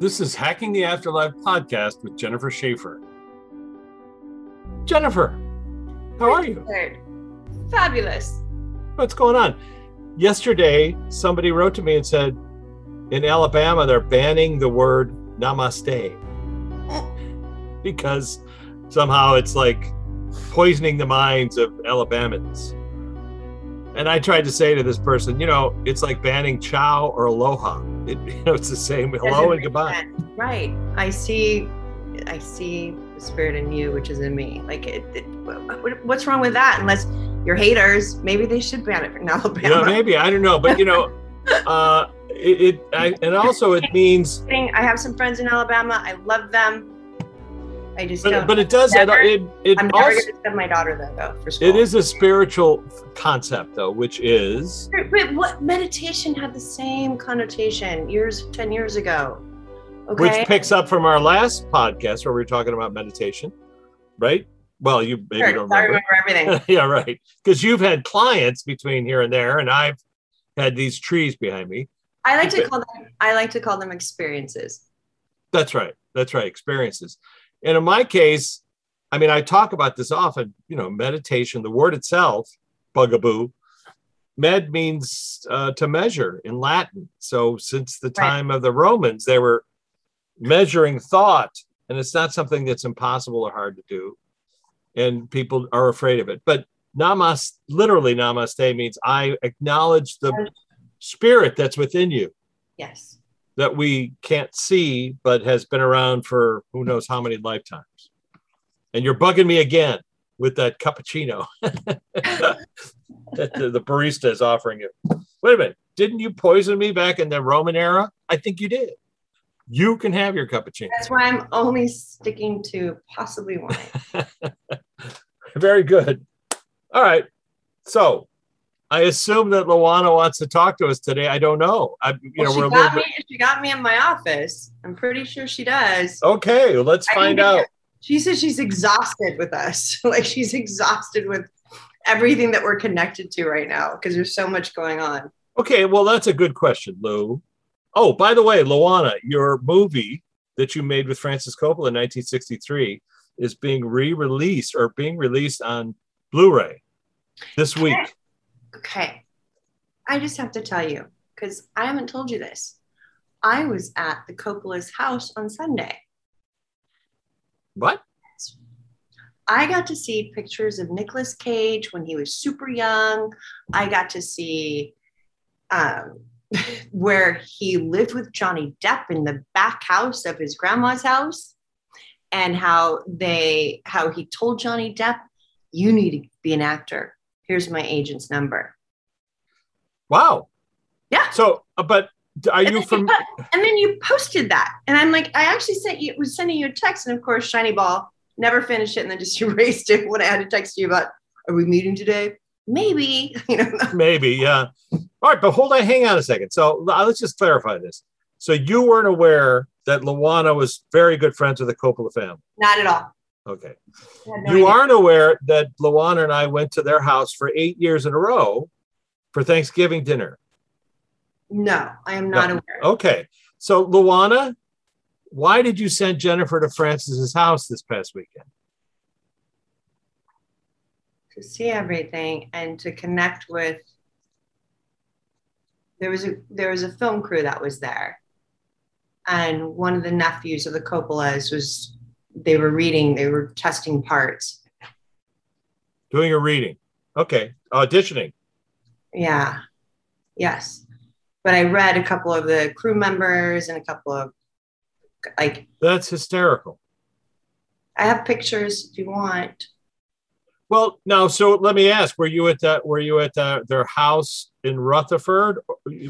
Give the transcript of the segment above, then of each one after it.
This is Hacking the Afterlife podcast with Jennifer Schaefer. Jennifer, how are you? Fabulous. What's going on? Yesterday, somebody wrote to me and said, in Alabama, they're banning the word namaste because somehow it's like poisoning the minds of Alabamans. And I tried to say to this person, you know, it's like banning ciao or aloha. It, you know, it's the same hello and goodbye. Sense. Right. I see. I see the spirit in you, which is in me. Like, it, it, what's wrong with that? Unless you're haters, maybe they should ban it in Alabama. Yeah, maybe I don't know, but you know, uh, it, it I, and also it means. I have some friends in Alabama. I love them. I just but, but it does Never- it, it I'm never going to send my daughter there though for school. it is a spiritual concept though which is But what meditation had the same connotation years, ten years ago. Okay. which picks up from our last podcast where we were talking about meditation right well you maybe Sure, don't I remember remember everything. yeah right because you've had clients between here and there and i've had these trees behind me I like to call them. I like to call them experiences. That's right. That's right. Experiences. And in my case, I mean, I talk about this often, you know, meditation, the word itself, bugaboo, med means uh, to measure in Latin. So since the time of the Romans, they were measuring thought, and it's not something that's impossible or hard to do. And people are afraid of it. But namaste, literally namaste means I acknowledge the spirit that's within you Yes. That we can't see, but has been around for who knows how many lifetimes. And you're bugging me again with that cappuccino that the, the barista is offering you. Wait a minute. Didn't you poison me back in the Roman era? I think you did. You can have your cappuccino. That's why I'm only sticking to possibly wine. Very good. All right. So I assume that Luana wants to talk to us today. I don't know. I, you Well, know, she we're got me. She got me in my office. I'm pretty sure she does. Okay, well, let's I find out. She says she's exhausted with us. like she's exhausted with everything that we're connected to right now because there's so much going on. Okay, well, that's a good question, Lou. Oh, by the way, Luana, your movie that you made with Francis Coppola in 1963 is being re-released or being released on Blu-ray this week. Okay. I just have to tell you because I haven't told you this. I was at the Coppola's house on Sunday. What? I got to see pictures of Nicolas Cage when he was super young. I got to see um, where he lived with Johnny Depp in the back house of his grandma's house, and how they how he told Johnny Depp, "You need to be an actor. Here's my agent's number." Wow. Yeah. So, uh, but are And you from? and then you posted that, and I'm like, I actually sent you was sending you a text, and of course, Shiny Ball never finished it, and then just erased it when I had to text you about, are we meeting today? Maybe, you know. Maybe, yeah. All right, but hold on, hang on a second. So uh, let's just clarify this. So you weren't aware that Luana was very good friends with the Coppola family. Not at all. Okay. No You idea. aren't aware that Luana and I went to their house for eight years in a row for Thanksgiving dinner. No, I am not No. aware. Okay. So, Luana, why did you send Jennifer to Francis's house this past weekend? To see everything and to connect with. There was a there was a film crew that was there, and one of the nephews of the Coppolas was. They were reading. They were testing parts. Doing a reading. Okay. Auditioning. Yeah. Yes. But I read a couple of the crew members and a couple of like That's hysterical. I have pictures if you want. Well, now, so let me ask: Were you at that? Were you at uh their house in Rutherford,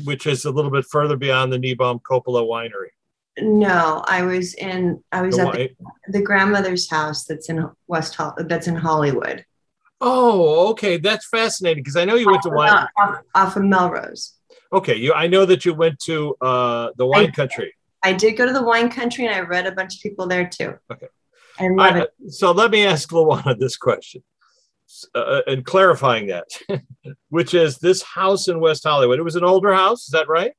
which is a little bit further beyond the Niebaum Coppola winery? No, I was in I was The at the, the grandmother's house that's in West that's in Hollywood. oh, okay, that's fascinating because I know you went to wine. Uh, off, off of Melrose. Okay, you. I know that you went to uh, the wine I- country. I did go to the wine country and I read a bunch of people there too. Okay. I love I- it. so let me ask Luana this question, uh, and clarifying that, which is this house in West Hollywood. It was an older house, is that right?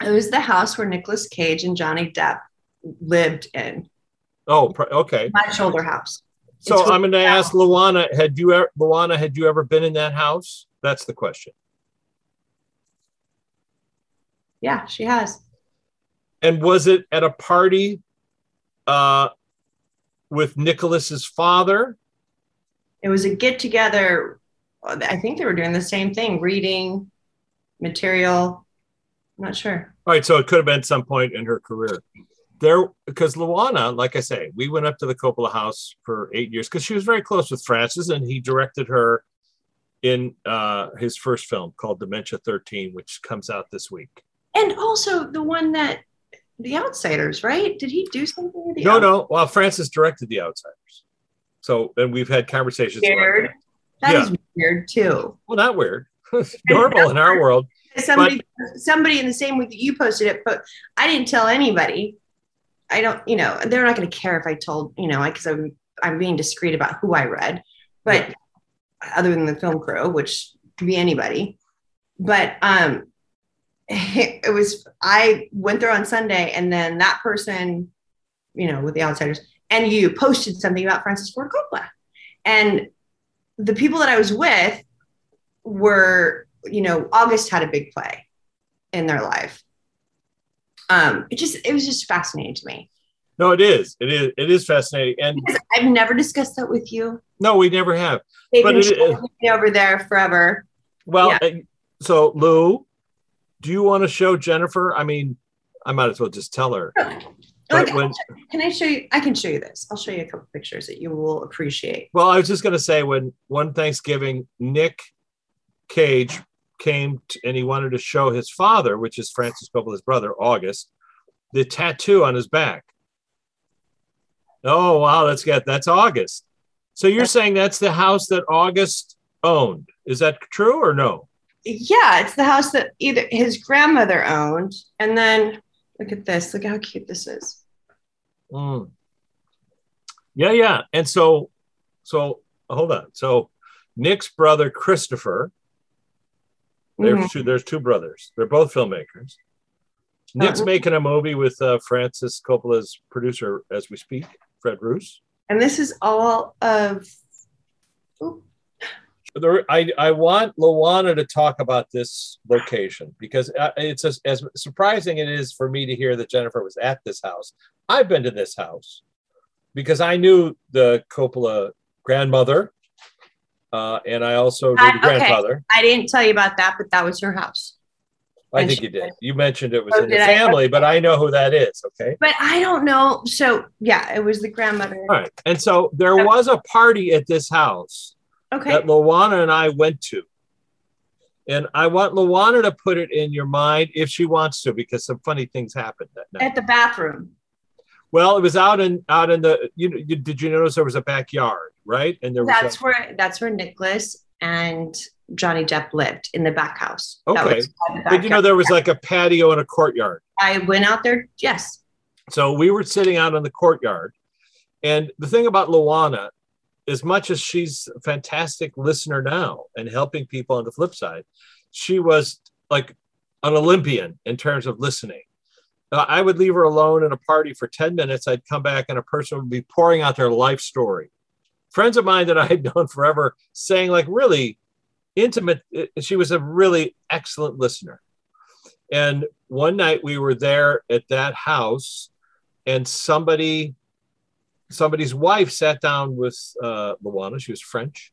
It was the house where Nicolas Cage and Johnny Depp lived in. Oh, okay. My shoulder house. So It's I'm going to ask Luana, had you ever, Luana, had you ever been in that house? That's the question. Yeah, she has. And was it at a party uh, with Nicholas's father? It was a get together. I think they were doing the same thing, reading material. I'm not sure. All right, so it could have been some point in her career. There, because Luana, like I say, we went up to the Coppola house for eight years because she was very close with Francis, and he directed her in uh, his first film called Dementia 13, which comes out this week. And also the one that the outsiders, right? Did he do something with the No, Outsiders? no. Well, Francis directed The Outsiders. So, and we've had conversations. about Weird. that. That is weird too. Well, not weird. Normal in our world. Somebody, somebody in the same week that you posted it, but I didn't tell anybody. I don't, you know, they're not going to care if I told, you know, because I'm I'm being discreet about who I read, but other than the film crew, which could be anybody. But um, it was I went there on Sunday, and then that person, you know, with the outsiders, and you posted something about Francis Ford Coppola, and the people that I was with were, you know, August had a big play in their life. Um, it just it was just fascinating to me. No, it is. It is. It is fascinating. And Because I've never discussed that with you. no, we never have. They've But been it- over there forever. Well, Yeah. so Lou, do you want to show Jennifer? I mean, I might as well just tell her. Like, when, can I show you? I can show you this. I'll show you a couple pictures that you will appreciate. well, I was just going to say when one Thanksgiving, Nick Cage came t and he wanted to show his father, which is Francis Coppola's brother, August, the tattoo on his back. Oh wow, that's got that's August. So you're saying that's the house that August owned? Is that true or no? Yeah, it's the house that either his grandmother owned, and then look at this. Look how cute this is. Mm. Yeah, yeah. And so, so hold on. So Nick's brother Christopher, there's Mhm. two. There's two brothers. They're both filmmakers. Nick's Uh-huh. making a movie with uh, Francis Coppola's producer as we speak, Fred Roos. And this is all of. There, I, I want Luana to talk about this location because uh, it's as, as surprising it is for me to hear that Jennifer was at this house. I've been to this house because I knew the Coppola grandmother, uh, and I also knew I- the okay. grandfather. I didn't tell you about that, but that was her house. I think you did. You mentioned it was Oh, in the did I? family, but I know who that is. Okay. But I don't know. So yeah, it was the grandmother. All right. And so there was a party at this house Okay. that Luana and I went to. And I want Luana to put it in your mind if she wants to, because some funny things happened that night. At the bathroom. Well, it was out in out in the you know you, did you notice there was a backyard right and there was That's a, where that's where Nicholas and Johnny Depp lived in the back house. Okay. was but you know there was like a patio and a courtyard I went out there. Yes. so we were sitting out in the courtyard and the thing about Luana as much as she's a fantastic listener now and helping people on the flip side she was like an Olympian in terms of listening I would leave her alone in a party for 10 minutes. I'd come back and a person would be pouring out their life story. Friends of mine that I had known forever saying, like, really intimate. uh, She was a really excellent listener. And one night we were there at that house, and somebody, somebody's wife sat down with uh, Luana. She was French.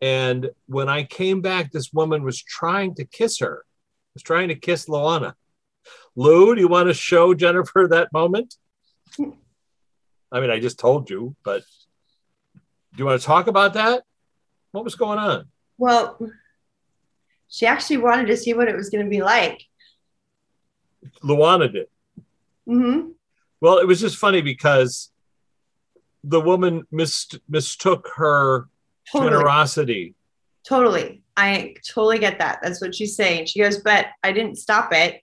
And when I came back, this woman was trying to kiss her, was trying to kiss Luana. Lou, do you want to show Jennifer that moment? I mean, I just told you, but do you want to talk about that? What was going on? Well, she actually wanted to see what it was going to be like. Luana did. hmm Well, it was just funny because the woman mist- mistook her Totally. generosity. Totally. I totally get that. That's what she's saying. She goes, but I didn't stop it.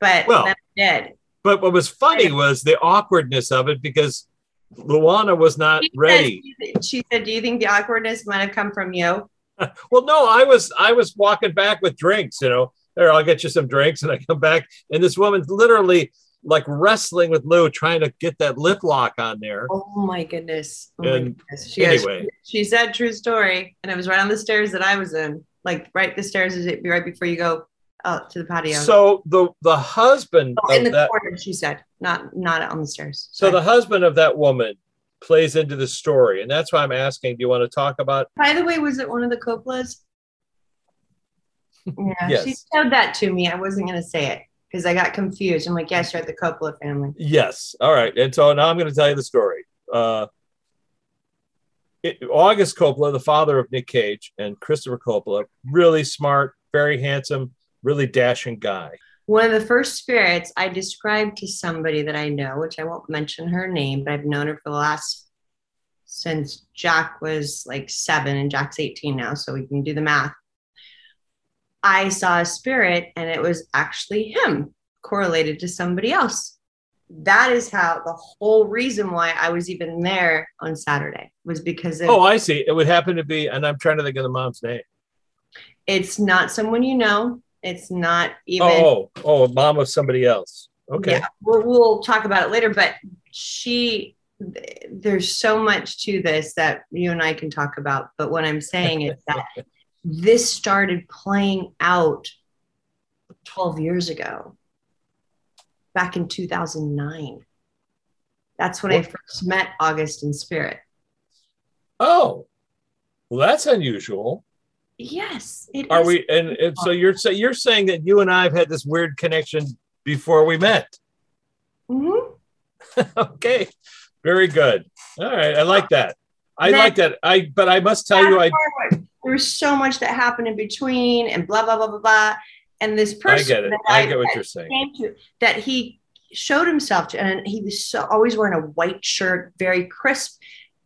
But Well- then I did. But what was funny was the awkwardness of it because Luana was not She ready. said- she said, Do you think the awkwardness might have come from you? Well, no, I was I was walking back with drinks, you know. there, I'll get you some drinks. And I come back, and this woman's literally like wrestling with Lou, trying to get that lip lock on there. Oh my goodness. Oh my And goodness. She, has- anyway. she said true story. And it was right on the stairs that I was in. Like right the stairs is it right before you go out to the patio. So the the husband Oh, in of the that, corner, she said, not not on the stairs. so the husband of that woman plays into the story, and that's why I'm asking. Do you want to talk about? By the way, was it one of the Coppolas? Yeah, Yes. she showed that to me. I wasn't going to say it because I got confused. I'm like, yes, you're at the Coppola family. Yes. All right. And so now I'm going to tell you the story. Uh, it, August Coppola, the father of Nick Cage and Christopher Coppola, really smart, very handsome, really dashing guy. One of the first spirits I described to somebody that I know, which I won't mention her name, but I've known her for the last since Jack was like seven and Jack's 18 now, so we can do the math. I saw a spirit and it was actually him correlated to somebody else. That is how the whole reason why I was even there on Saturday was because of, Oh, I see. It would happen to be, and I'm trying to think of the mom's name. it's not someone you know. It's not even Oh, oh, oh, mom of somebody else. Okay. Yeah, we'll, we'll talk about it later. But she, there's so much to this that you and I can talk about. But what I'm saying is that this started playing out 12 years ago, back in 2009. That's when I first met August in spirit. Oh, well, that's unusual. Yes, it Are is. we? And, and so you're say, you're saying that you and I have had this weird connection before we met. Mhm. okay, very good. All right, I like that. I Then- like that. I but I must tell you, I forward. There was so much that happened in between, and blah blah blah blah blah. And this person, I get it. that I get what you're saying. to that he showed himself to, and he was so always wearing a white shirt, very crisp,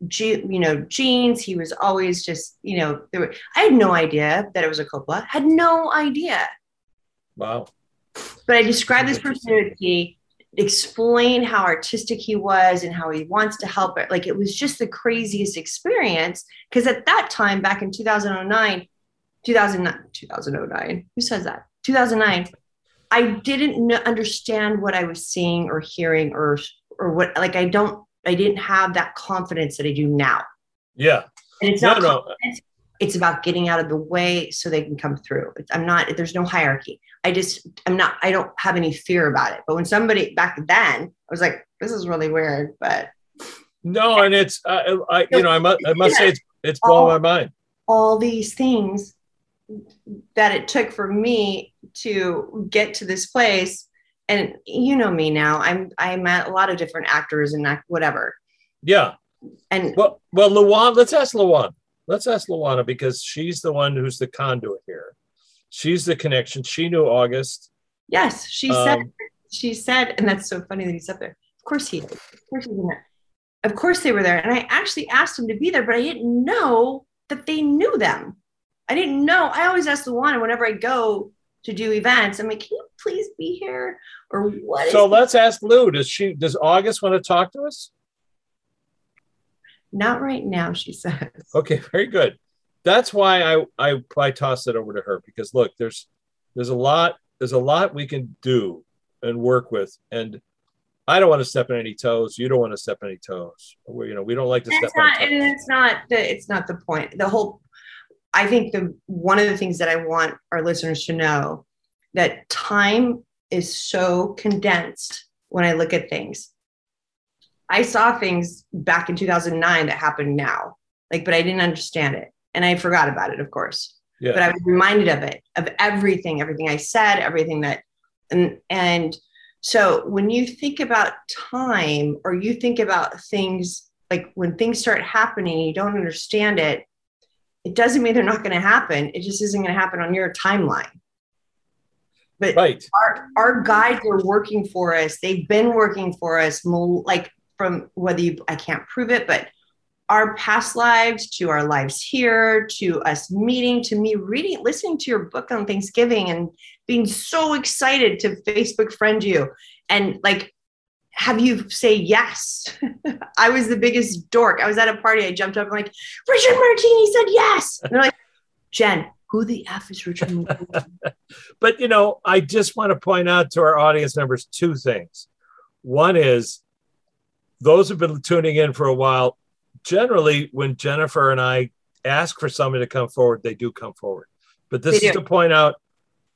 je- you know, jeans. He was always just, you know, there were, I had no idea that it was a Coppola. Had no idea, Wow. but I described this Interesting. personality, explained how artistic he was and how he wants to help it. Like it was just the craziest experience because at that time, back in 2009, 2009, 2009, who says that? 2009. I didn't understand what I was seeing or hearing or or what like I don't I didn't have that confidence that I do now. Yeah. And it's not no. confidence, it's about getting out of the way so they can come through. I'm not there's no hierarchy. I just I'm not I don't have any fear about it. But when somebody back then I was like this is really weird, but No, and it's uh, I you know I must I must say it's it's blowing my mind. all these things that it took for me to get to this place and you know me now i'm i met a lot of different actors and act- whatever Yeah. and Well, well, Luana. Let's ask Luana. Let's ask Luana because she's the one who's the conduit here. She's the connection. She knew August. yes she said Um, she said and that's so funny that he's up there of course he of course he's in there of course they were there and i actually asked him to be there but i didn't know that they knew them i didn't know i always ask one whenever i go to do events i'm like can you please be here or what so let's ask Lou. Does she? Does August want to talk to us? Not right now, she says. Okay, very good. That's why I I I tossed it over to her because look, there's there's a lot there's a lot we can do and work with, and I don't want to step on any toes. You don't want to step on any toes. We, you know, we don't like to step It's on not, and toes. it's not the it's not the point. The whole I think the one of the things that I want our listeners to know that time is so condensed when I look at things. I saw things back in 2009 that happened now, like, but I didn't understand it. And I forgot about it, of course. Yeah. But I was reminded of it, of everything, everything I said, everything that, and, and so when you think about time or you think about things like when things start happening, you don't understand it, it doesn't mean they're not going to happen. It just isn't going to happen on your timeline. But right. our our guides are working for us. They've been working for us, like from whether you I can't prove it, but our past lives to our lives here to us meeting to me reading listening to your book on thanksgiving and being so excited to facebook friend you and like have you say yes i was the biggest dork i was at a party i jumped up and like richard martini said yes and they're like jen who the F is Richard McQueen? but you know, I just want to point out to our audience members two things. One is those who've been tuning in for a while, generally when Jennifer and I ask for somebody to come forward, they do come forward. But this They is do. to point out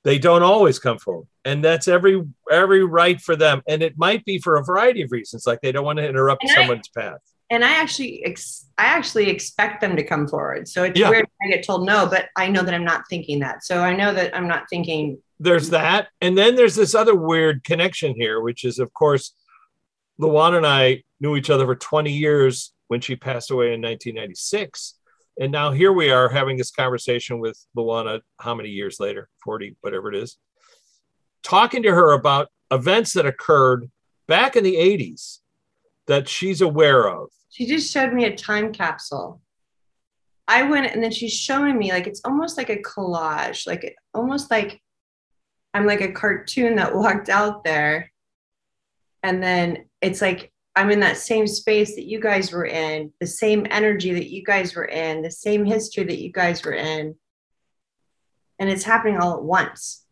they don't always come forward. And that's every every right for them. And it might be for a variety of reasons, like they don't want to interrupt And I- someone's path. and I actually, ex- I actually expect them to come forward. So it's Yeah. weird I get told no, but I know that I'm not thinking that. So I know that I'm not thinking. there's that and then there's this other weird connection here which is of course luana and i knew each other for 20 years when she passed away in 1996 and now here we are having this conversation with luana how many years later 40 whatever it is talking to her about events that occurred back in the 80s that she's aware of She just showed me a time capsule. I went and then she's showing me like it's almost like a collage, like almost like I'm like a cartoon that walked out there. And then it's like I'm in that same space that you guys were in, the same energy that you guys were in, the same history that you guys were in. And it's happening all at once.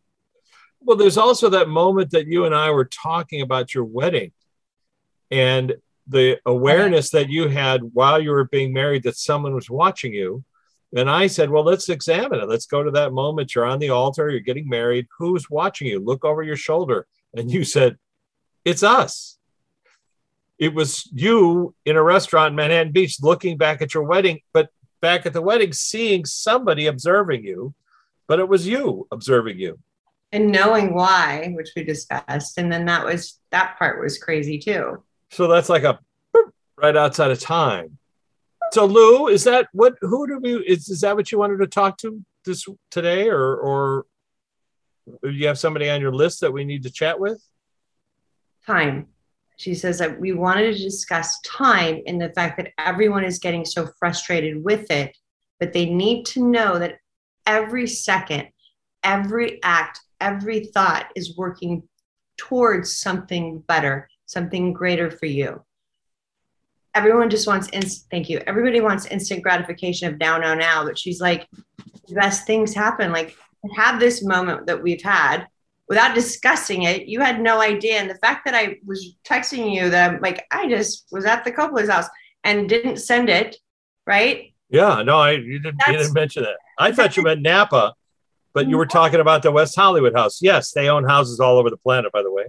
Well, there's also that moment that you and I were talking about your wedding and the awareness that you had while you were being married that someone was watching you. And I said, Well, let's examine it. Let's go to that moment. You're on the altar, you're getting married. Who's watching you? Look over your shoulder. And you said, It's us. It was you in a restaurant in Manhattan Beach looking back at your wedding, but back at the wedding, seeing somebody observing you, but it was you observing you. And knowing why, which we discussed. And then that was that part was crazy too. So that's like a right outside of time. So Lou, is that what? Who do we? Is, is that what you wanted to talk to this today, or or do you have somebody on your list that we need to chat with? time. She says that we wanted to discuss time and the fact that everyone is getting so frustrated with it, but they need to know that every second, every act, every thought is working towards something better, something greater for you. Everyone just wants instant, thank you. Everybody wants instant gratification of now, now, now. But she's like, the best things happen. Like, have this moment that we've had without discussing it, you had no idea. And the fact that I was texting you that I'm like, I just was at the Coppola's house and didn't send it, right? Yeah, no, I you didn't, you didn't mention that. I thought you meant Napa, but you were talking about the West Hollywood house. Yes, they own houses all over the planet, by the way.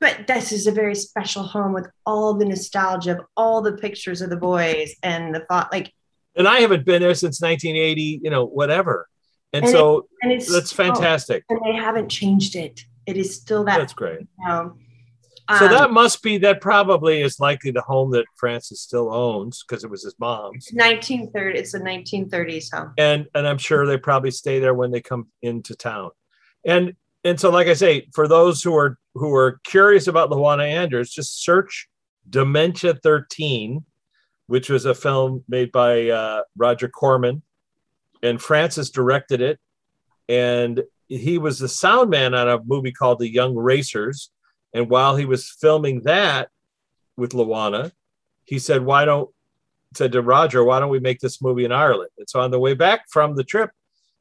But this is a very special home with all the nostalgia of all the pictures of the boys and the thought, like, And I haven't been there since 1980, you know, whatever. And, And so and it's that's still- fantastic. and they haven't changed it. It is still that. That's great. know. So Um, that must be that probably is likely the home that Francis still owns because it was his mom's. 1930. It's a 1930s home. And and I'm sure they probably stay there when they come into town. And and so like I say, for those who are who are curious about Luana Anders, just search Dementia 13, which was a film made by uh, Roger Corman, and Francis directed it. And he was the sound man on a movie called The Young Racers. And while he was filming that with Luana, he said, Why don't said to Roger, why don't we make this movie in Ireland? And so on the way back from the trip,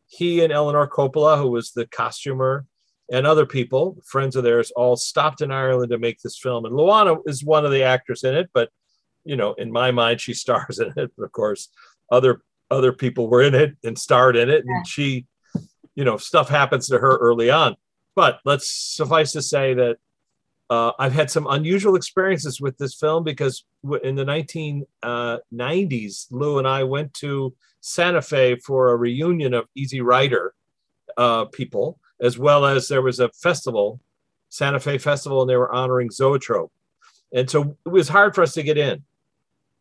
he and Eleanor Coppola, who was the costumer, and other people, friends of theirs, all stopped in Ireland to make this film. And Luana is one of the actors in it, but you know, in my mind, she stars in it. Of course, other other people were in it and starred in it, and she, you know, stuff happens to her early on. But let's suffice to say that uh, I've had some unusual experiences with this film because in the 1990s, Lou and I went to Santa Fe for a reunion of Easy Rider uh, people, as well as there was a festival, Santa Fe Festival, and they were honoring Zoetrope. And so it was hard for us to get in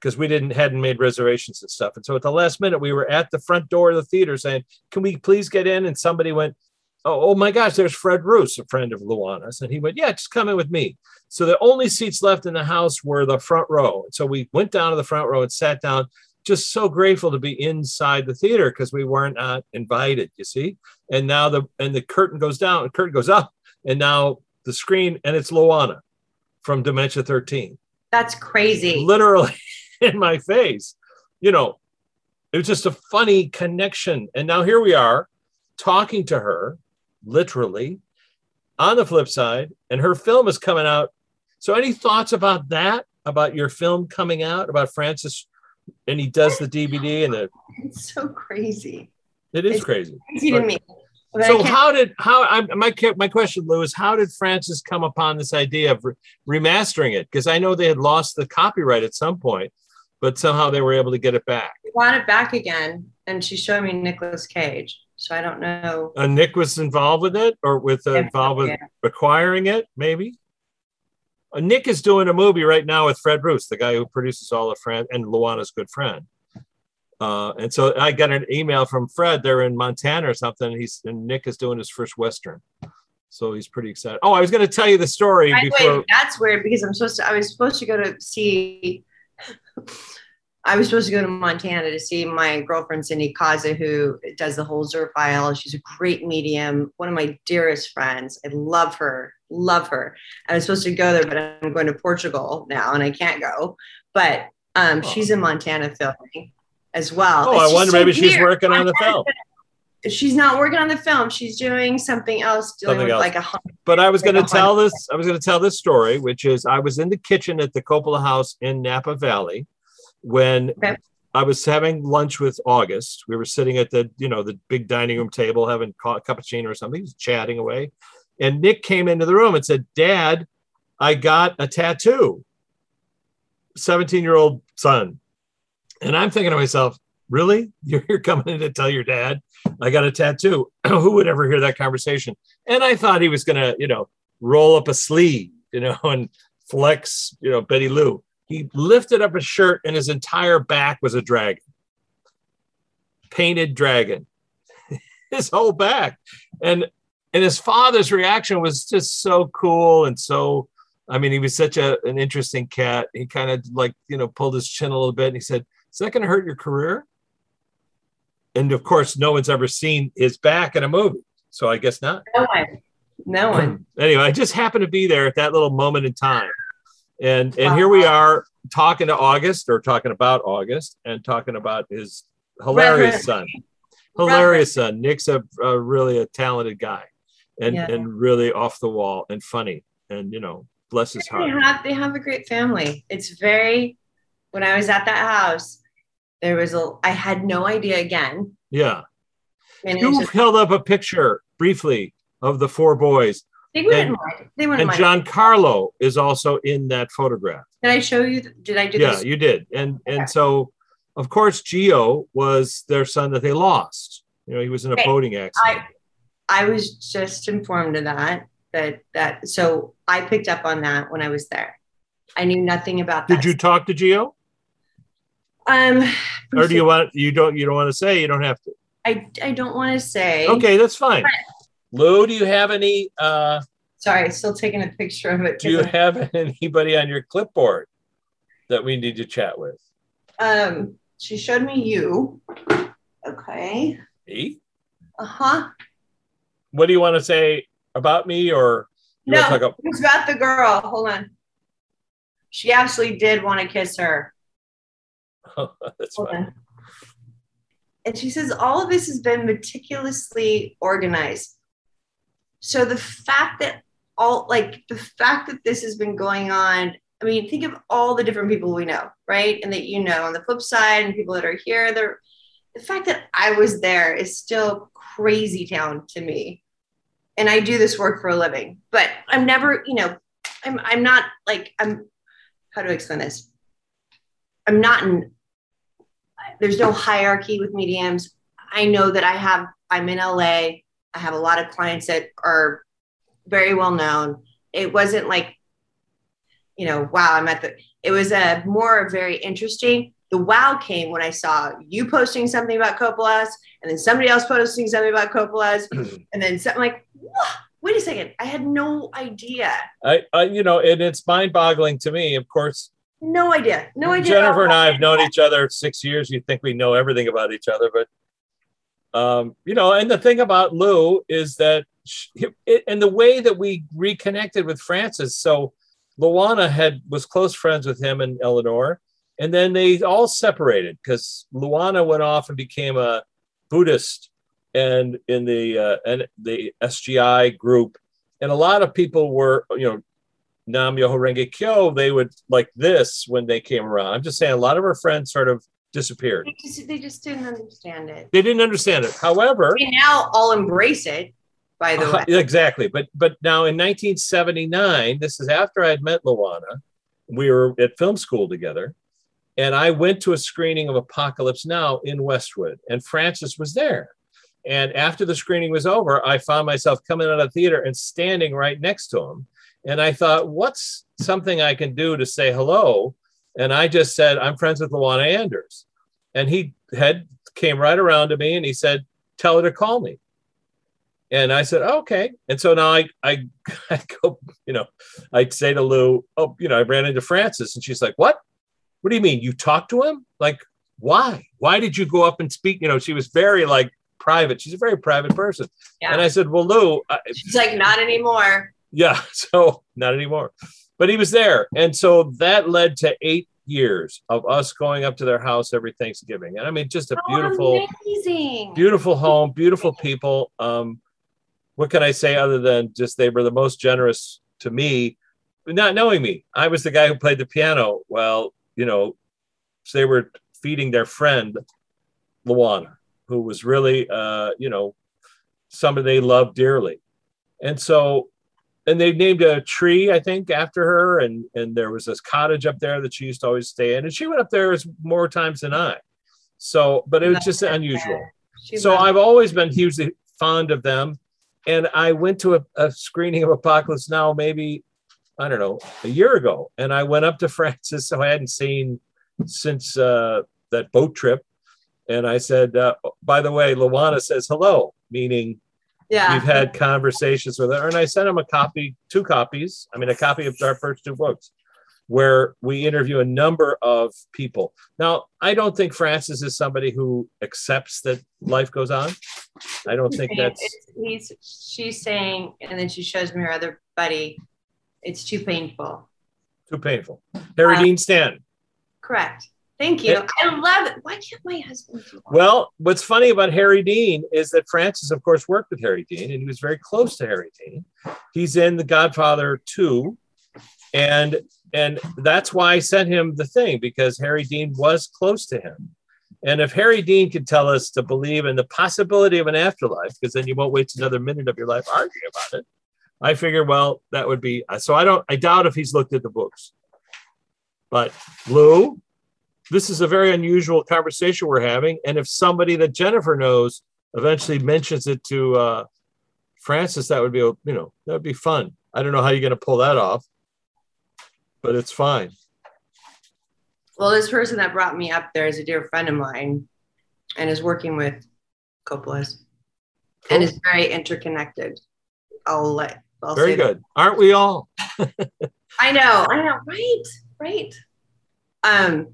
because we didn't hadn't made reservations and stuff. And so at the last minute, we were at the front door of the theater saying, "Can we please get in?" And somebody went, "Oh, oh my gosh, there's Fred Roos, a friend of Luana's," and he went, "Yeah, just come in with me." So the only seats left in the house were the front row. So we went down to the front row and sat down. Just so grateful to be inside the theater because we weren't not invited. You see, and now the and the curtain goes down, the curtain goes up, and now the screen and it's Luana from Dementia 13 That's crazy. literally in my face. You know, it was just a funny connection. And now here we are. talking to her, literally, on the flip side, and her film is coming out. So, any thoughts about that? About your film coming out? About Francis? And he does the DVD and the. It's so crazy. It is It's crazy. Crazy to me. So how did how I, my my question, Lou, is how did Francis come upon this idea of re- remastering it? Because I know they had lost the copyright at some point, but somehow they were able to get it back. I want it back again, and she showed me Nicolas Cage. So I don't know. Uh, Nick was involved with it, or with uh, involved with yeah. acquiring it, maybe. Uh, Nick is doing a movie right now with Fred Roos, the guy who produces all of Fran and Luana's good friend. Uh, and so I got an email from Fred. They're in Montana or something. And he's and Nick is doing his first western, so he's pretty excited. Oh, I was going to tell you the story By before. way, that's weird because I'm supposed to. I was supposed to go to see. I was supposed to go to Montana to see my girlfriend Cindy Kaza, who does the whole Zer file. She's a great medium, one of my dearest friends. I love her, love her. I was supposed to go there, but I'm going to Portugal now, and I can't go. But um, Oh. she's in Montana filming as well. Oh, It's I wonder so maybe she's working on the film. She's not working on the film. She's doing something else, dealing Something with else. like a hum- But I was going to Like tell this. I was going to tell this story, which is I was in the kitchen at the Coppola House in Napa Valley when Okay. I was having lunch with August. We were sitting at the you know the big dining room table having a cappuccino or something, just chatting away, and Nick came into the room and said, "Dad, I got a tattoo." Seventeen-year-old son, and I'm thinking to myself, "Really? You're coming in to tell your dad I got a tattoo? Who would ever hear that conversation?" And I thought he was going to, you know, roll up a sleeve, you know, and flex, you know, Betty Lou. He lifted up his shirt and his entire back was a dragon. Painted dragon. his whole back. And and his father's reaction was just so cool and so I mean, he was such a, an interesting cat. He kind of like, you know, pulled his chin a little bit and he said, Is that going to hurt your career? And of course, no one's ever seen his back in a movie. So I guess not. no one, no one. anyway, I just happened to be there at that little moment in time. And and here we are talking to August or talking about August and talking about his hilarious son. Hilarious son. Nick's a, a really a talented guy and Yeah. and really off the wall and funny. And you know, bless his They heart. have they have a great family. It's very. When I was at that house, there was a. I had no idea again. Yeah. And You just, held up a picture briefly of the four boys. they wouldn't and- mind. They wouldn't And mind. Giancarlo is also in that photograph. Did I show you? Did I do yeah this? you did and Okay. and so of course Gio was their son that they lost you know he was in a Okay. boating accident I was just informed of that. That that. So I picked up on that when I was there. I knew nothing about that. did you talk to Gio Um. or do you want you don't you don't want to say you don't have to I I don't want to say. okay that's fine lou do you have any uh Sorry, still taking a picture of it. do you have anybody on your clipboard that we need to chat with Um. She showed me you. Okay. me Uh huh. what do you want to say about me or you No, want to talk about it's about the girl. Hold on. She absolutely did want to kiss her. that's fine. And she says all of this has been meticulously organized. So the fact that all like the fact that this has been going on, I mean, think of all the different people we know, right? And that you know on the flip side, and people that are here, they're the fact that I was there is still crazy town to me. And I do this work for a living, but I'm never, you know, I'm I'm not like I'm how do I explain this? I'm not in there's no hierarchy with mediums. I know that I have, I'm in LA. I have a lot of clients that are very well known. It wasn't like, you know, wow, I'm at the, it was a more very interesting. The wow came when I saw you posting something about Coppola's and then somebody else posting something about Coppola's and then something like, what? Wait a second. I had no idea. I, I you know and it's mind-boggling to me of course No idea. No idea. Jennifer and I have known each other six years. You think we know everything about each other, but um, you know. And the thing about Lou is that, she, it, and the way that we reconnected with Francis. So, Luana had was close friends with him and Eleanor, and then they all separated because Luana went off and became a Buddhist, and in the uh, and the SGI group, and a lot of people were you know Nam Myoho Renge Kyo. They would like this when they came around. I'm just saying, a lot of our friends sort of disappeared. They just, they just didn't understand it. They didn't understand it. However, We now all embrace it. By the uh-huh, way, exactly. But but now in 1979, this is after I had met Luana. We were at film school together, and I went to a screening of Apocalypse Now in Westwood, and Francis was there. And after the screening was over, I found myself coming out of the theater and standing right next to him. And I thought, what's something I can do to say hello? And I just said, I'm friends with Luana Anders. And he had came right around to me and he said, tell her to call me. And I said, oh, okay. And so now I, I, I go, you know, I'd say to Lou, oh, you know, I ran into Francis and she's like, what? What do you mean? You talked to him? Like, why? Why did you go up and speak? You know, she was very like private. She's a very private person. Yeah. And I said, well, Lou, I, she's like, not anymore. Yeah, so not anymore. But he was there. And so that led to eight years of us going up to their house every Thanksgiving. And I mean, just a beautiful, Oh, amazing. beautiful home, beautiful people. Um, what can I say other than just they were the most generous to me, not knowing me. I was the guy who played the piano. Well, you know, so they were feeding their friend Luana, who was really, uh, you know, somebody they loved dearly. And so, and they named a tree, I think, after her. And and there was this cottage up there that she used to always stay in. And she went up there as more times than I. So, but it was just unusual so I've always been hugely fond of them. And I went to a, a screening of Apocalypse Now, maybe, I don't know, a year ago. And I went up to Francis, who I hadn't seen since uh, that boat trip. And I said, uh, by the way, Luana says hello, meaning yeah. we've had conversations with her. And I sent him a copy, two copies, I mean, a copy of our first two books, where we interview a number of people. Now, I don't think Francis is somebody who accepts that life goes on. I don't think that's It's- he's she's saying, and then she shows me her other buddy. It's too painful. too painful. Harry Uh, Dean Stanton. Correct. Thank you. I love it. Why can't my husband? Well, what's funny about Harry Dean is that Francis, of course, worked with Harry Dean and he was very close to Harry Dean. He's in The Godfather 2. And and that's why I sent him the thing because Harry Dean was close to him. And if Harry Dean could tell us to believe in the possibility of an afterlife, because then you won't waste another minute of your life arguing about it, I figure, well, that would be so. I don't, I doubt if he's looked at the books. But Lou, this is a very unusual conversation we're having. And if somebody that Jennifer knows eventually mentions it to uh, Francis, that would be, you know, that would be fun. I don't know how you're going to pull that off, but it's fine. Well, this person that brought me up there is a dear friend of mine and is working with Coppola's and is very interconnected. I'll let I'll Very say that. good. Aren't we all? I know, I know, right, right. Um,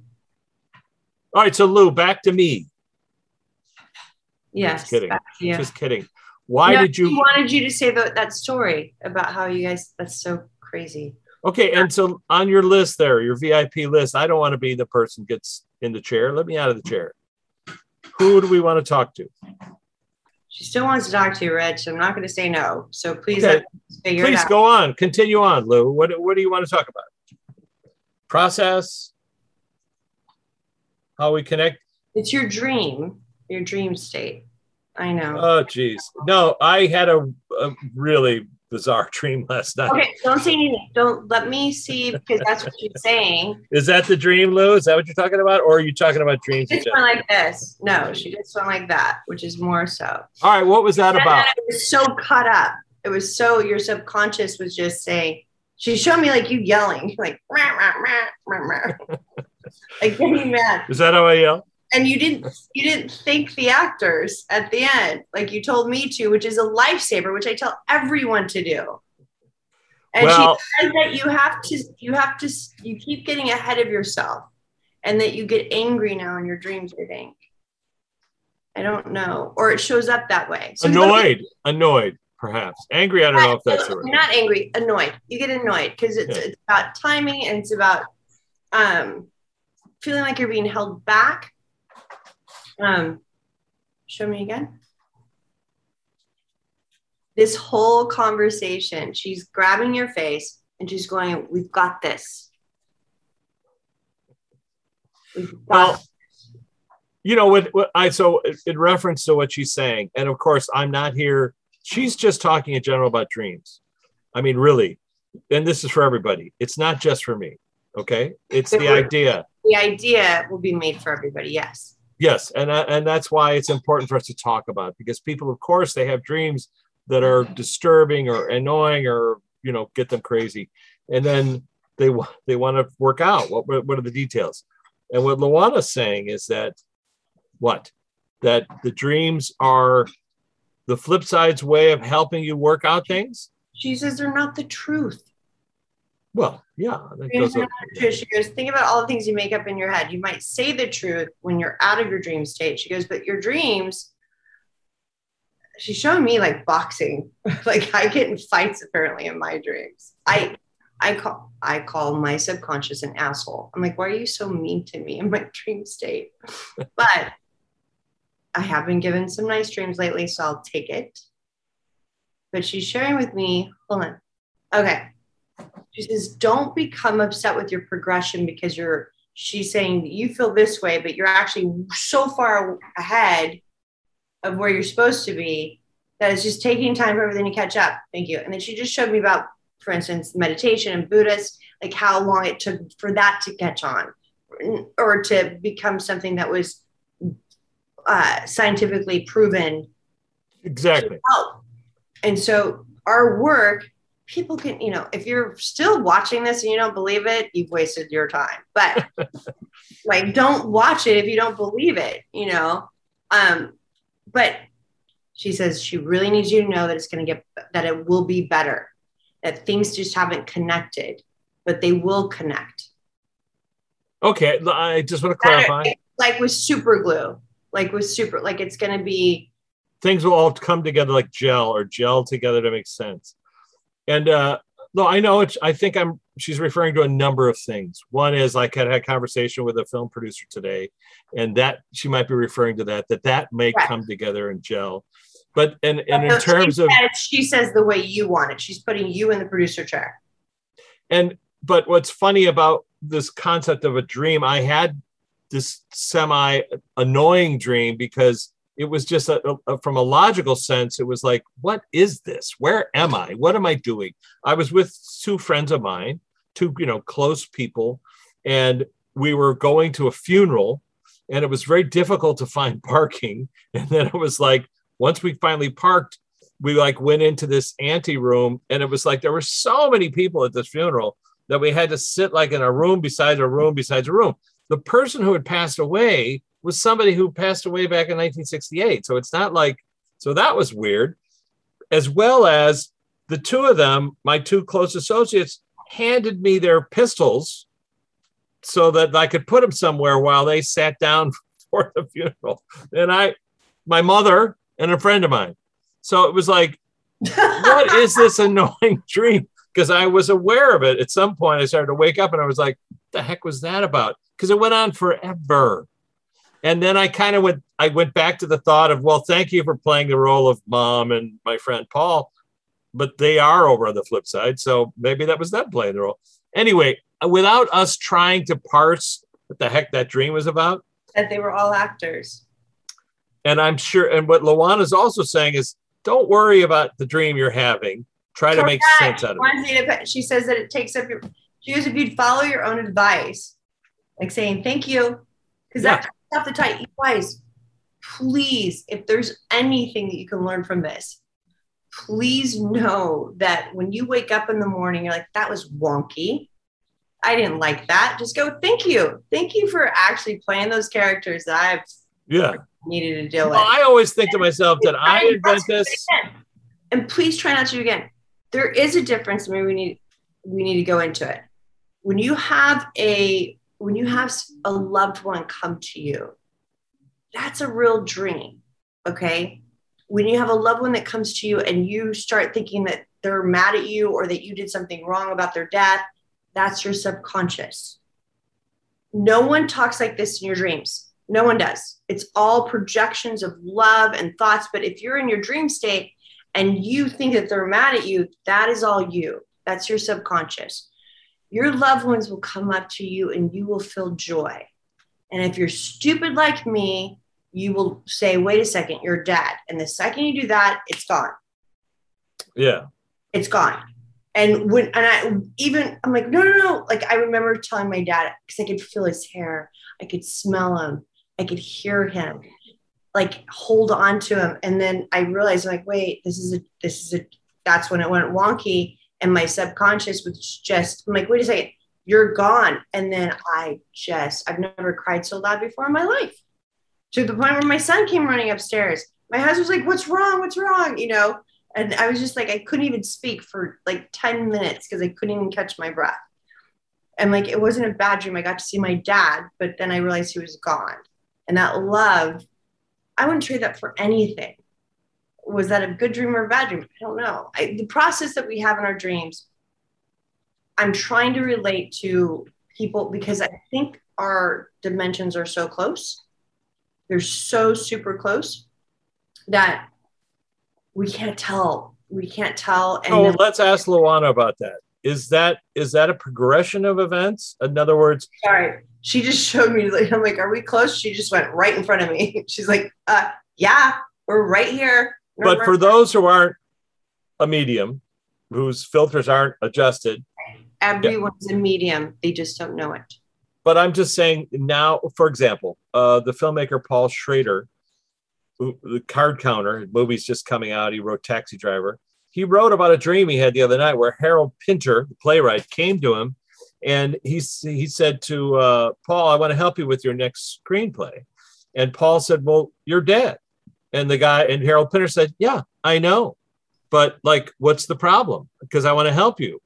All right. So, Lou, back to me. yes. just kidding. Just kidding. Why No, did you? wanted you to say that that story about how you guys. That's so crazy. Okay. And so, on your list there, your VIP list, I don't want to be the person gets in the chair. Let me out of the chair. Who do we want to talk to? She still wants to talk to you, Red. So I'm not going to say no. So please Okay. figure it Please go on. Continue on, Lou. What, what do you want to talk about? Process? How we connect? It's your dream, your dream state. I know. Oh, geez. No, I had a, a really bizarre dream last night. okay, don't say anything. Don't let me see because that's what she's saying. Is that the dream, Lou? Is that what you're talking about? Or are you talking about dreams? She went like this. No, she just went like that, which is more so. All right. What was that And about? It was so caught up. It was so your subconscious was just saying. She showed me like you yelling, like rah, rah, rah, rah, rah. Like getting mad. Is that how I yell? and you didn't you didn't thank the actors at the end like you told me to which is a lifesaver which i tell everyone to do and well, she said that you have to you have to you keep getting ahead of yourself and that you get angry now in your dreams i think i don't know or it shows up that way So annoyed, annoyed, perhaps. Angry, I don't know if that's the right. not angry annoyed you get annoyed because it's, Yeah. it's about timing and it's about um feeling like you're being held back um show me again this whole conversation, she's grabbing your face and she's going, We've got this. We've got well, you know what, what I so in reference to what she's saying, and of course, I'm not here. She's just talking in general about dreams. I mean, really, and this is for everybody. It's not just for me. Okay, it's the idea. The idea will be made for everybody. Yes. Yes, and uh, and that's why it's important for us to talk about because people, of course, they have dreams that are disturbing or annoying or you know get them crazy, and then they they want to work out. What what are the details? And what Luana's saying is that what that the dreams are the flip side's way of helping you work out things. She says they're not the truth. Well, yeah. She goes, think about all the things you make up in your head. You might say the truth when you're out of your dream state. She goes, but your dreams, she's showing me like boxing. like I get in fights apparently in my dreams. I I call I call my subconscious an asshole. I'm like, why are you so mean to me in my dream state? but I have been given some nice dreams lately, so I'll take it. But she's sharing with me, hold on. Okay. She says, don't become upset with your progression because you're, she's saying you feel this way, but you're actually so far ahead of where you're supposed to be that it's just taking time for everything to catch up. Thank you. And then she just showed me about, for instance, meditation and Buddhist, like how long it took for that to catch on or to become something that was uh, scientifically proven. Exactly. And so our work, people can, you know, if you're still watching this and you don't believe it, you've wasted your time. But like, don't watch it if you don't believe it, you know. Um, but she says she really needs you to know that it's going to get that it will be better, that things just haven't connected, but they will connect. Okay, I just want to clarify. Like with super glue, like with super like it's going to be things will all come together like gel or gel together to make sense and uh no i know it's i think i'm she's referring to a number of things. One is like i had a conversation with a film producer today and that she might be referring to that that that may right. come together and gel. But and, and in terms of she says the way you want it. She's putting you in the producer chair. And but what's funny about this concept of a dream i had this semi annoying dream because it was just a, a, from a logical sense it was like what is this? Where am i? What am i doing? I was with two friends of mine two you know close people and we were going to a funeral and it was very difficult to find parking. And then it was like once we finally parked we like went into this ante room and it was like there were so many people at this funeral that we had to sit like in a room beside a room besides a room the person who had passed away was somebody who passed away back in 1968. So it's not like, so that was weird. As well as the two of them, my two close associates, handed me their pistols so that I could put them somewhere while they sat down for the funeral. And I, my mother and a friend of mine. So it was like, what is this annoying dream? Because I was aware of it at some point. I started to wake up and I was like, the heck was that about? because it went on forever. And then I kind of went, I went back to the thought of, well, thank you for playing the role of mom and my friend Paul, but they are over on the flip side. So maybe that was them playing the role. Anyway, without us trying to parse what the heck that dream was about, that they were all actors. And I'm sure, and what Luana is also saying is, don't worry about the dream you're having. Try Correct. to make sense out of it. She says that it takes up your. She goes, if you'd follow your own advice, like saying thank you, because yeah. that comes off the tight. You guys, please, if there's anything that you can learn from this, please know that when you wake up in the morning, you're like, that was wonky. I didn't like that. Just go, thank you. Thank you for actually playing those characters that I've yeah needed to deal well, with. I always think to myself that I invent this. And please try not to do again. There is a difference. Maybe we need we need to go into it. When you have a when you have a loved one come to you, that's a real dream. Okay. When you have a loved one that comes to you and you start thinking that they're mad at you or that you did something wrong about their death, that's your subconscious. No one talks like this in your dreams. No one does. It's all projections of love and thoughts. But if you're in your dream state and you think that they're mad at you, that is all you. That's your subconscious. Your loved ones will come up to you and you will feel joy. And if you're stupid like me, you will say, wait a second, you're dead. And the second you do that, it's gone. Yeah. It's gone. And when, and I even, I'm like, no, no, no. Like, I remember telling my dad, because I could feel his hair, I could smell him, I could hear him, like, hold on to him. And then I realized, like, wait, this is a, this is a, that's when it went wonky. And my subconscious was just, I'm like, wait a second, you're gone. And then I just, I've never cried so loud before in my life to the point where my son came running upstairs. My husband was like, What's wrong? What's wrong? You know, and I was just like, I couldn't even speak for like 10 minutes because I couldn't even catch my breath. And like, it wasn't a bad dream. I got to see my dad, but then I realized he was gone. And that love, I wouldn't trade that for anything. Was that a good dream or a bad dream? I don't know. I, the process that we have in our dreams, I'm trying to relate to people because I think our dimensions are so close. They're so super close that we can't tell. We can't tell. And oh, let's ask Luana about that. Is that is that a progression of events? In other words, sorry, she just showed me. Like, I'm like, are we close? She just went right in front of me. She's like, uh, yeah, we're right here. But for those who aren't a medium, whose filters aren't adjusted, everyone's yeah. a medium. They just don't know it. But I'm just saying now, for example, uh, the filmmaker Paul Schrader the card counter movie's just coming out he wrote taxi driver he wrote about a dream he had the other night where harold pinter the playwright came to him and he, he said to uh, paul i want to help you with your next screenplay and paul said well you're dead and the guy and harold pinter said yeah i know but like what's the problem because i want to help you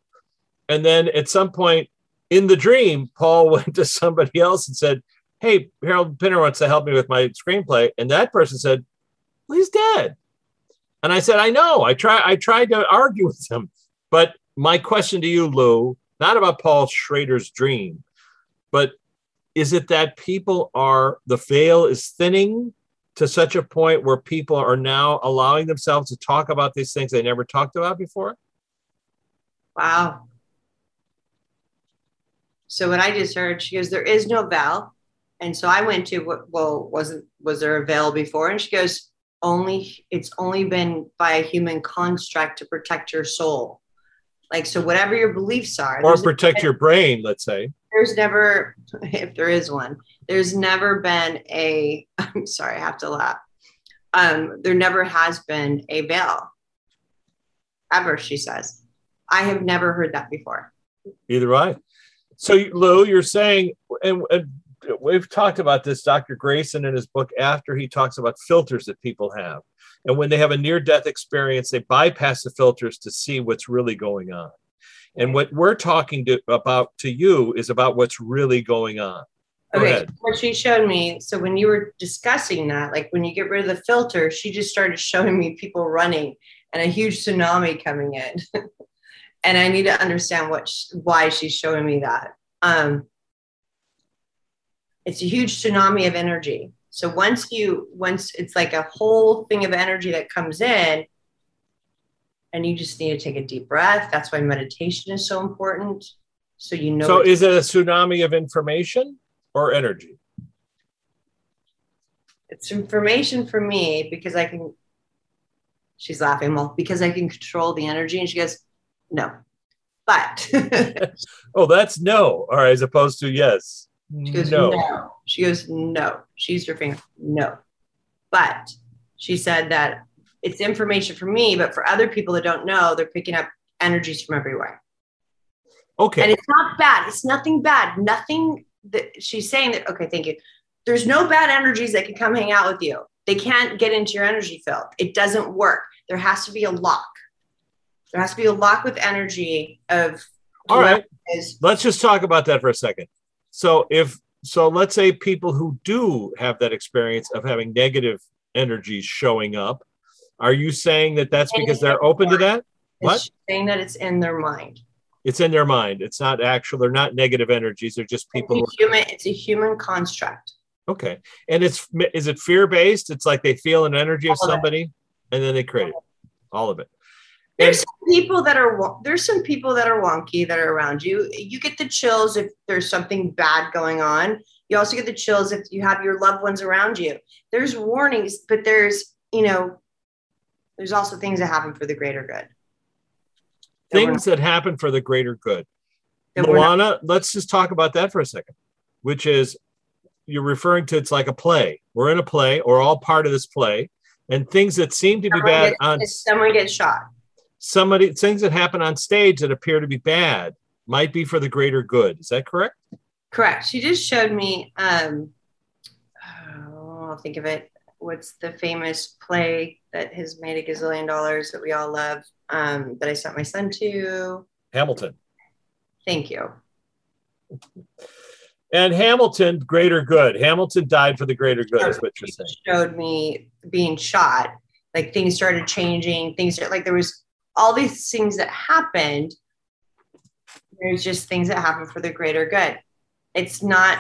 and then at some point in the dream paul went to somebody else and said hey, Harold Pinter wants to help me with my screenplay. And that person said, well, he's dead. And I said, I know. I try I tried to argue with him. But my question to you, Lou, not about Paul Schrader's dream, but is it that people are the veil is thinning to such a point where people are now allowing themselves to talk about these things they never talked about before? Wow. So what I just heard, she goes, there is no veil. And so I went to what, well, wasn't, was there a veil before? And she goes, only, it's only been by a human construct to protect your soul. Like, so whatever your beliefs are, or protect your brain, let's say. There's never, if there is one, there's never been a, I'm sorry, I have to laugh. Um, there never has been a veil ever, she says. I have never heard that before. Either I. So, Lou, you're saying, and, and we've talked about this, Dr. Greyson in his book after he talks about filters that people have. And when they have a near death experience, they bypass the filters to see what's really going on. And what we're talking to, about to you is about what's really going on. Go okay, ahead. what she showed me. So when you were discussing that, like when you get rid of the filter, she just started showing me people running and a huge tsunami coming in. and I need to understand what why she's showing me that. Um, it's a huge tsunami of energy. So once you, once it's like a whole thing of energy that comes in, and you just need to take a deep breath. That's why meditation is so important. So you know. So is it a tsunami of information or energy? It's information for me because I can. She's laughing. Well, because I can control the energy, and she goes, "No," but. oh, that's no, or as opposed to yes. She goes, no. no. She goes, no. She used her finger, no. But she said that it's information for me, but for other people that don't know, they're picking up energies from everywhere. Okay. And it's not bad. It's nothing bad. Nothing that she's saying that, okay, thank you. There's no bad energies that can come hang out with you. They can't get into your energy field. It doesn't work. There has to be a lock. There has to be a lock with energy of. All right. Is, Let's just talk about that for a second. So if so, let's say people who do have that experience of having negative energies showing up, are you saying that that's because they're open to that? What? saying that it's in their mind. It's in their mind. It's not actual. They're not negative energies. They're just people. It's a human. It's a human construct. Okay, and it's is it fear based? It's like they feel an energy of somebody, and then they create it. all of it. There's some people that are there's some people that are wonky that are around you. You get the chills if there's something bad going on. You also get the chills if you have your loved ones around you. There's warnings, but there's you know, there's also things that happen for the greater good. That things that happen for the greater good. we're not- Moana, let's just talk about that for a second, which is you're referring to it's like a play. We're in a play or all part of this play, and things that seem to be someone bad gets- on someone gets shot. somebody, things that happen on stage that appear to be bad might be for the greater good. Is that correct? Correct. She just showed me. Um, oh, I'll think of it. What's the famous play that has made a gazillion dollars that we all love? Um, that I sent my son to. Hamilton. Thank you. And Hamilton, greater good. Hamilton died for the greater good, is what you're saying. Showed me being shot. Like things started changing. Things like there was all these things that happened. There's just things that happen for the greater good. It's not.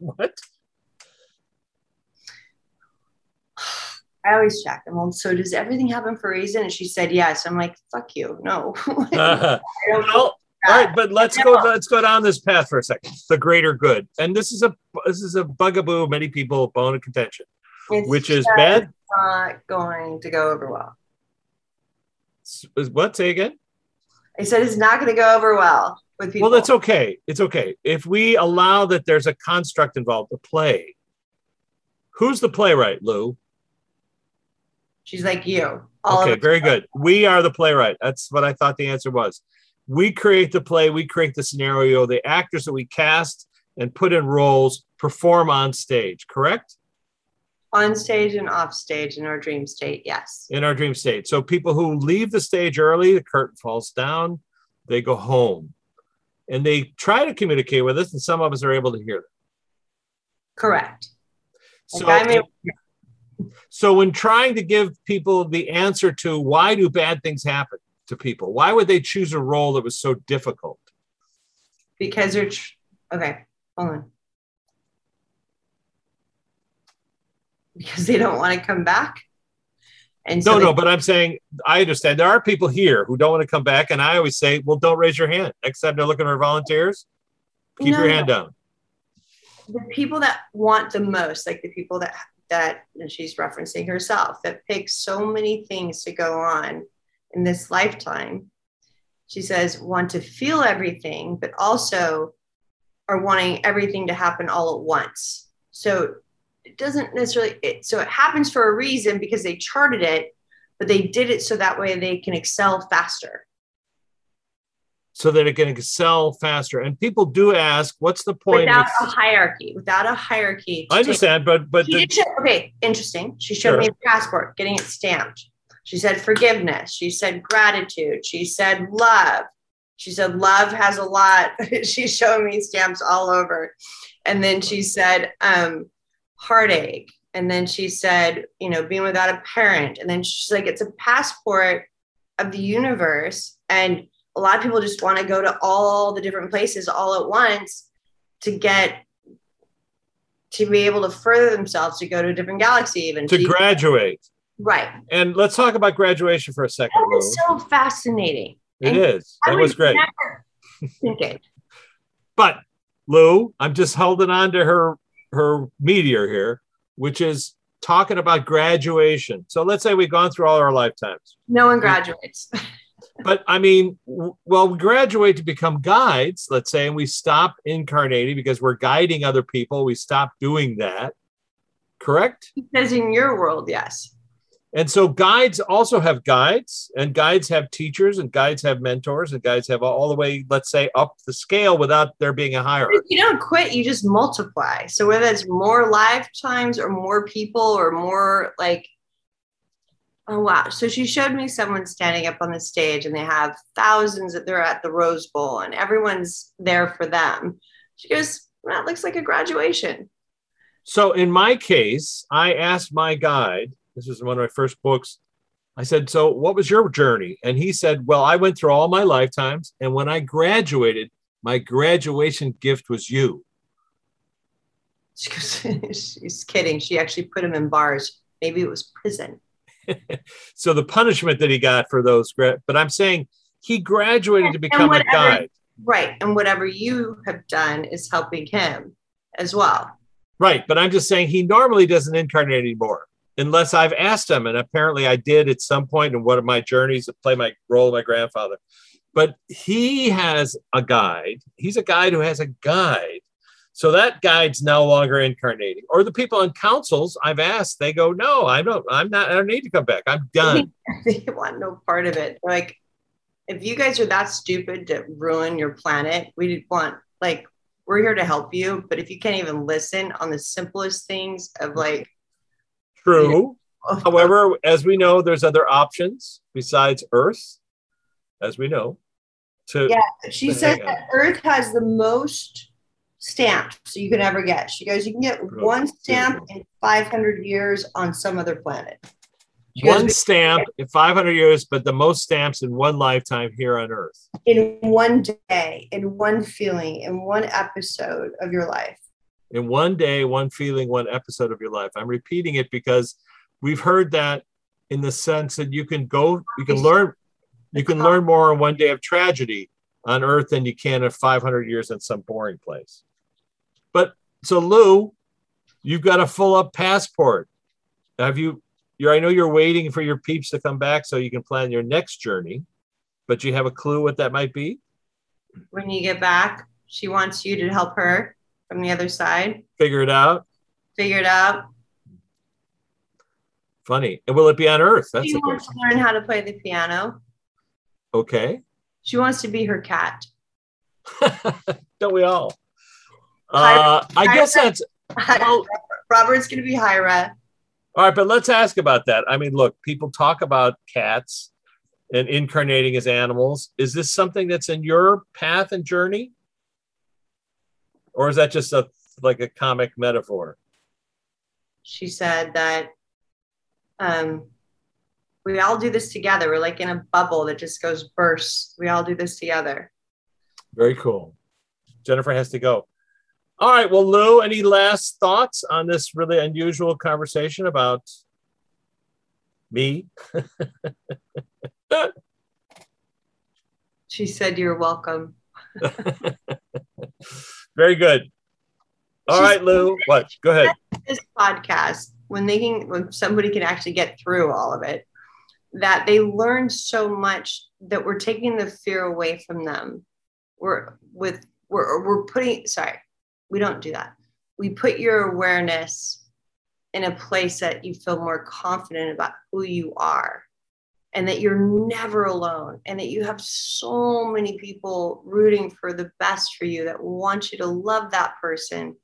What? I always check. I'm all, so does everything happen for a reason? And she said yes. I'm like, fuck you. No. Uh, well, all right, but let's go. Let's go down this path for a second. The greater good, and this is a this is a bugaboo. Many people bone of contention, It's which is bad. Not going to go over well. What? Say again. I said it's not going to go over well with people. Well, that's okay. It's okay if we allow that. There's a construct involved. The play. Who's the playwright, Lou? She's like you. All okay, very good. We are the playwright. That's what I thought the answer was. We create the play, we create the scenario, the actors that we cast and put in roles perform on stage, correct? On stage and off stage in our dream state. Yes. In our dream state. So people who leave the stage early, the curtain falls down, they go home. And they try to communicate with us, and some of us are able to hear them. Correct. So, Like, I'm able- so when trying to give people the answer to why do bad things happen to people, why would they choose a role that was so difficult? because they're tr- okay. Hold on. Because they don't want to come back. And so No, they- no, but I'm saying I understand there are people here who don't want to come back, and I always say, well, don't raise your hand. Next time they're looking for volunteers, keep No, your hand down. the people that want the most, like the people that that and she's referencing herself, that pick so many things to go on in this lifetime. She says want to feel everything, but also are wanting everything to happen all at once. So it doesn't necessarily it, so it happens for a reason because they charted it, but they did it so that way they can excel faster. So that it can excel faster. And people do ask, what's the point? Without of- a hierarchy, without a hierarchy. I understand, but but the, show, okay, interesting. She showed Sure. me a passport, getting it stamped. She said forgiveness. She said gratitude. She said love. She said love has a lot. she showed me stamps all over. And then she said um, heartache. And then she said, you know, being without a parent. And then she's like, it's a passport of the universe. And a lot of people just want to go to all the different places all at once to get to be able to further themselves to go to a different galaxy even to graduate. right And let's talk about graduation for a second. that was so fascinating It is. It and is. That was great. think it. But Lou, I'm just holding on to her her meteor here, which is talking about graduation. So let's say we've gone through all our lifetimes. no one graduates But I mean, well, we graduate to become guides, let's say, and we stop incarnating because we're guiding other people. We stop doing that. Correct? because in your world yes And so guides also have guides, and guides have teachers, and guides have mentors, and guides have all the way, let's say, up the scale without there being a hierarchy. you don't quit you just multiply. So whether it's more lifetimes or more people or more like oh wow. So she showed me someone standing up on the stage and they have thousands that they're at the rose bowl and everyone's there for them. She goes well, that looks like a graduation. So in my case, I asked my guide, this was one of my first books. I said, So what was your journey? And he said, Well, I went through all my lifetimes. And when I graduated, my graduation gift was you. She goes, she's kidding. She actually put him in bars. Maybe it was prison. so the punishment that he got for those, but I'm saying he graduated to become a whatever- guide. Right. And whatever you have done is helping him as well. Right. But I'm just saying he normally doesn't incarnate anymore unless I've asked him. And apparently I did at some point in one of my journeys to play my role of my grandfather. But he has a guide. He's a guide who has a guide. So that guide's no longer incarnating. Or the people in councils, I've asked, they go, no, I don't, I'm not, I don't need to come back. I'm done. they want no part of it. Like, if you guys are that stupid to ruin your planet, we want like we're here to help you. But if you can't even listen on the simplest things of like, True. However, as we know, there's other options besides Earth, as we know. To Yeah. she says on. that Earth has the most stamps you can ever get. She goes, you can get one stamp in 500 years on some other planet. Goes, one stamp in 500 years, but the most stamps in one lifetime here on Earth. in one day, in one feeling, in one episode of your life. In one day, one feeling, one episode of your life. I'm repeating it because we've heard that in the sense that you can go, you can learn, you can learn more in one day of tragedy on Earth than you can in 500 years in some boring place. But so Lou, you've got a full up passport. Have you? You're, I know you're waiting for your peeps to come back so you can plan your next journey, but you have a clue what that might be? When you get back, she wants you to help her from the other side, Figure it out. figure it out. Funny. And will it be on Earth? That's she wants question. to learn how to play the piano. Okay. She wants to be her cat. Don't we all? Uh, I guess that's well, Robert's going to be Hyra. all right, but let's ask about that. I mean, look, people talk about cats and incarnating as animals. Is this something that's in your path and journey? Or is that just a like a comic metaphor? She said that um, we all do this together. We're like in a bubble that just goes burst. We all do this together. Very cool. Jennifer has to go. All right. Well, Lou, any last thoughts on this really unusual conversation about me? She said, You're welcome. Very good. All She's- right, Lou. What? Go ahead. This podcast, when they can, when somebody can actually get through all of it, that they learn so much that we're taking the fear away from them. We're with, we're, we're putting, sorry, we don't do that. We put your awareness in a place that you feel more confident about who you are and that you're never alone and that you have so many people rooting for the best for you that want you to love that person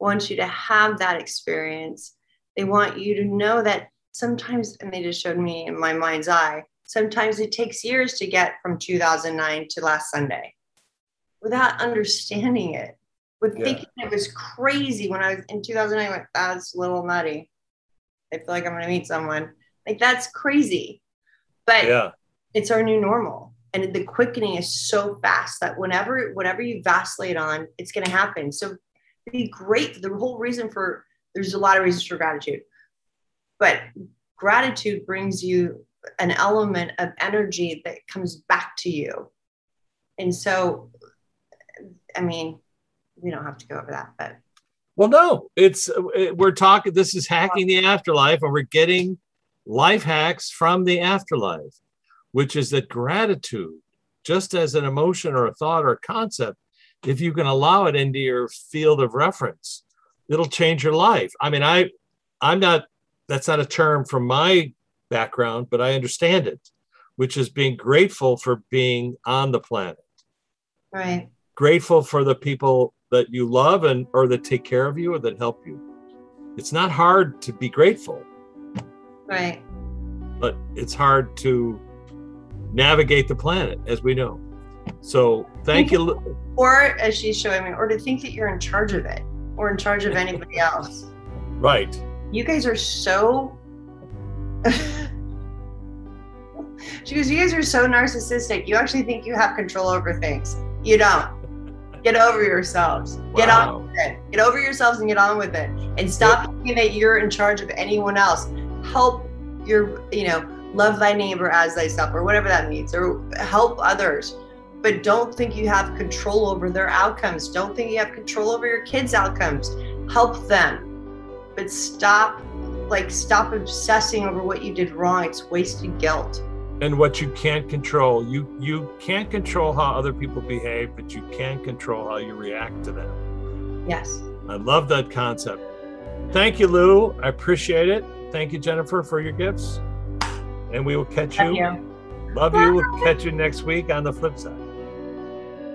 want you to have that experience. They want you to know that sometimes and they just showed me in my mind's eye sometimes it takes years to get from 2009 to last sunday without understanding it with Yeah. thinking it was crazy when i was in 2009 I went that's a little nutty. I feel like i'm going to meet someone. Like that's crazy but Yeah. it's our new normal and the quickening is so fast that whenever whatever you vacillate on it's going to happen so be great the whole reason for there's a lot of reasons for gratitude but gratitude brings you an element of energy that comes back to you and so i mean we don't have to go over that but Well, no, it's uh, we're talking. This is hacking the afterlife, and we're getting life hacks from the afterlife, which is that gratitude, just as an emotion or a thought or a concept, if you can allow it into your field of reference, it'll change your life. I mean, I, I'm not. That's not a term from my background, but I understand it, which is being grateful for being on the planet right grateful for the people that you love and or that take care of you or that help you it's not hard to be grateful right but it's hard to navigate the planet as we know so thank you or as she's showing me or to think that you're in charge of it or in charge of anybody else right you guys are so she goes you guys are so narcissistic you actually think you have control over things you don't Get over yourselves. Get on with it. Get over yourselves and get on with it. And stop thinking that you're in charge of anyone else. Help your, you know, love thy neighbor as thyself, or whatever that means, or help others. But don't think you have control over their outcomes. Don't think you have control over your kids' outcomes. Help them. But stop, like, stop obsessing over what you did wrong. It's wasted guilt. and what you can't control. You you can't control how other people behave, but you can control how you react to them. Yes. I love that concept. Thank you, Lou. I appreciate it. Thank you, Jennifer, for your gifts. And we will catch Love you. you. Love you. We'll catch you next week on the flip side.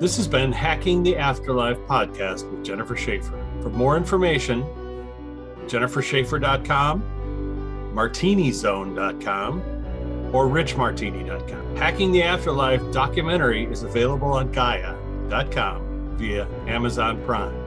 This has been Hacking the Afterlife podcast with Jennifer Shaffer. For more information, jennifershaffer.com, martinizone.com, or richmartini.com. Hacking the Afterlife documentary is available on Gaia.com via Amazon Prime.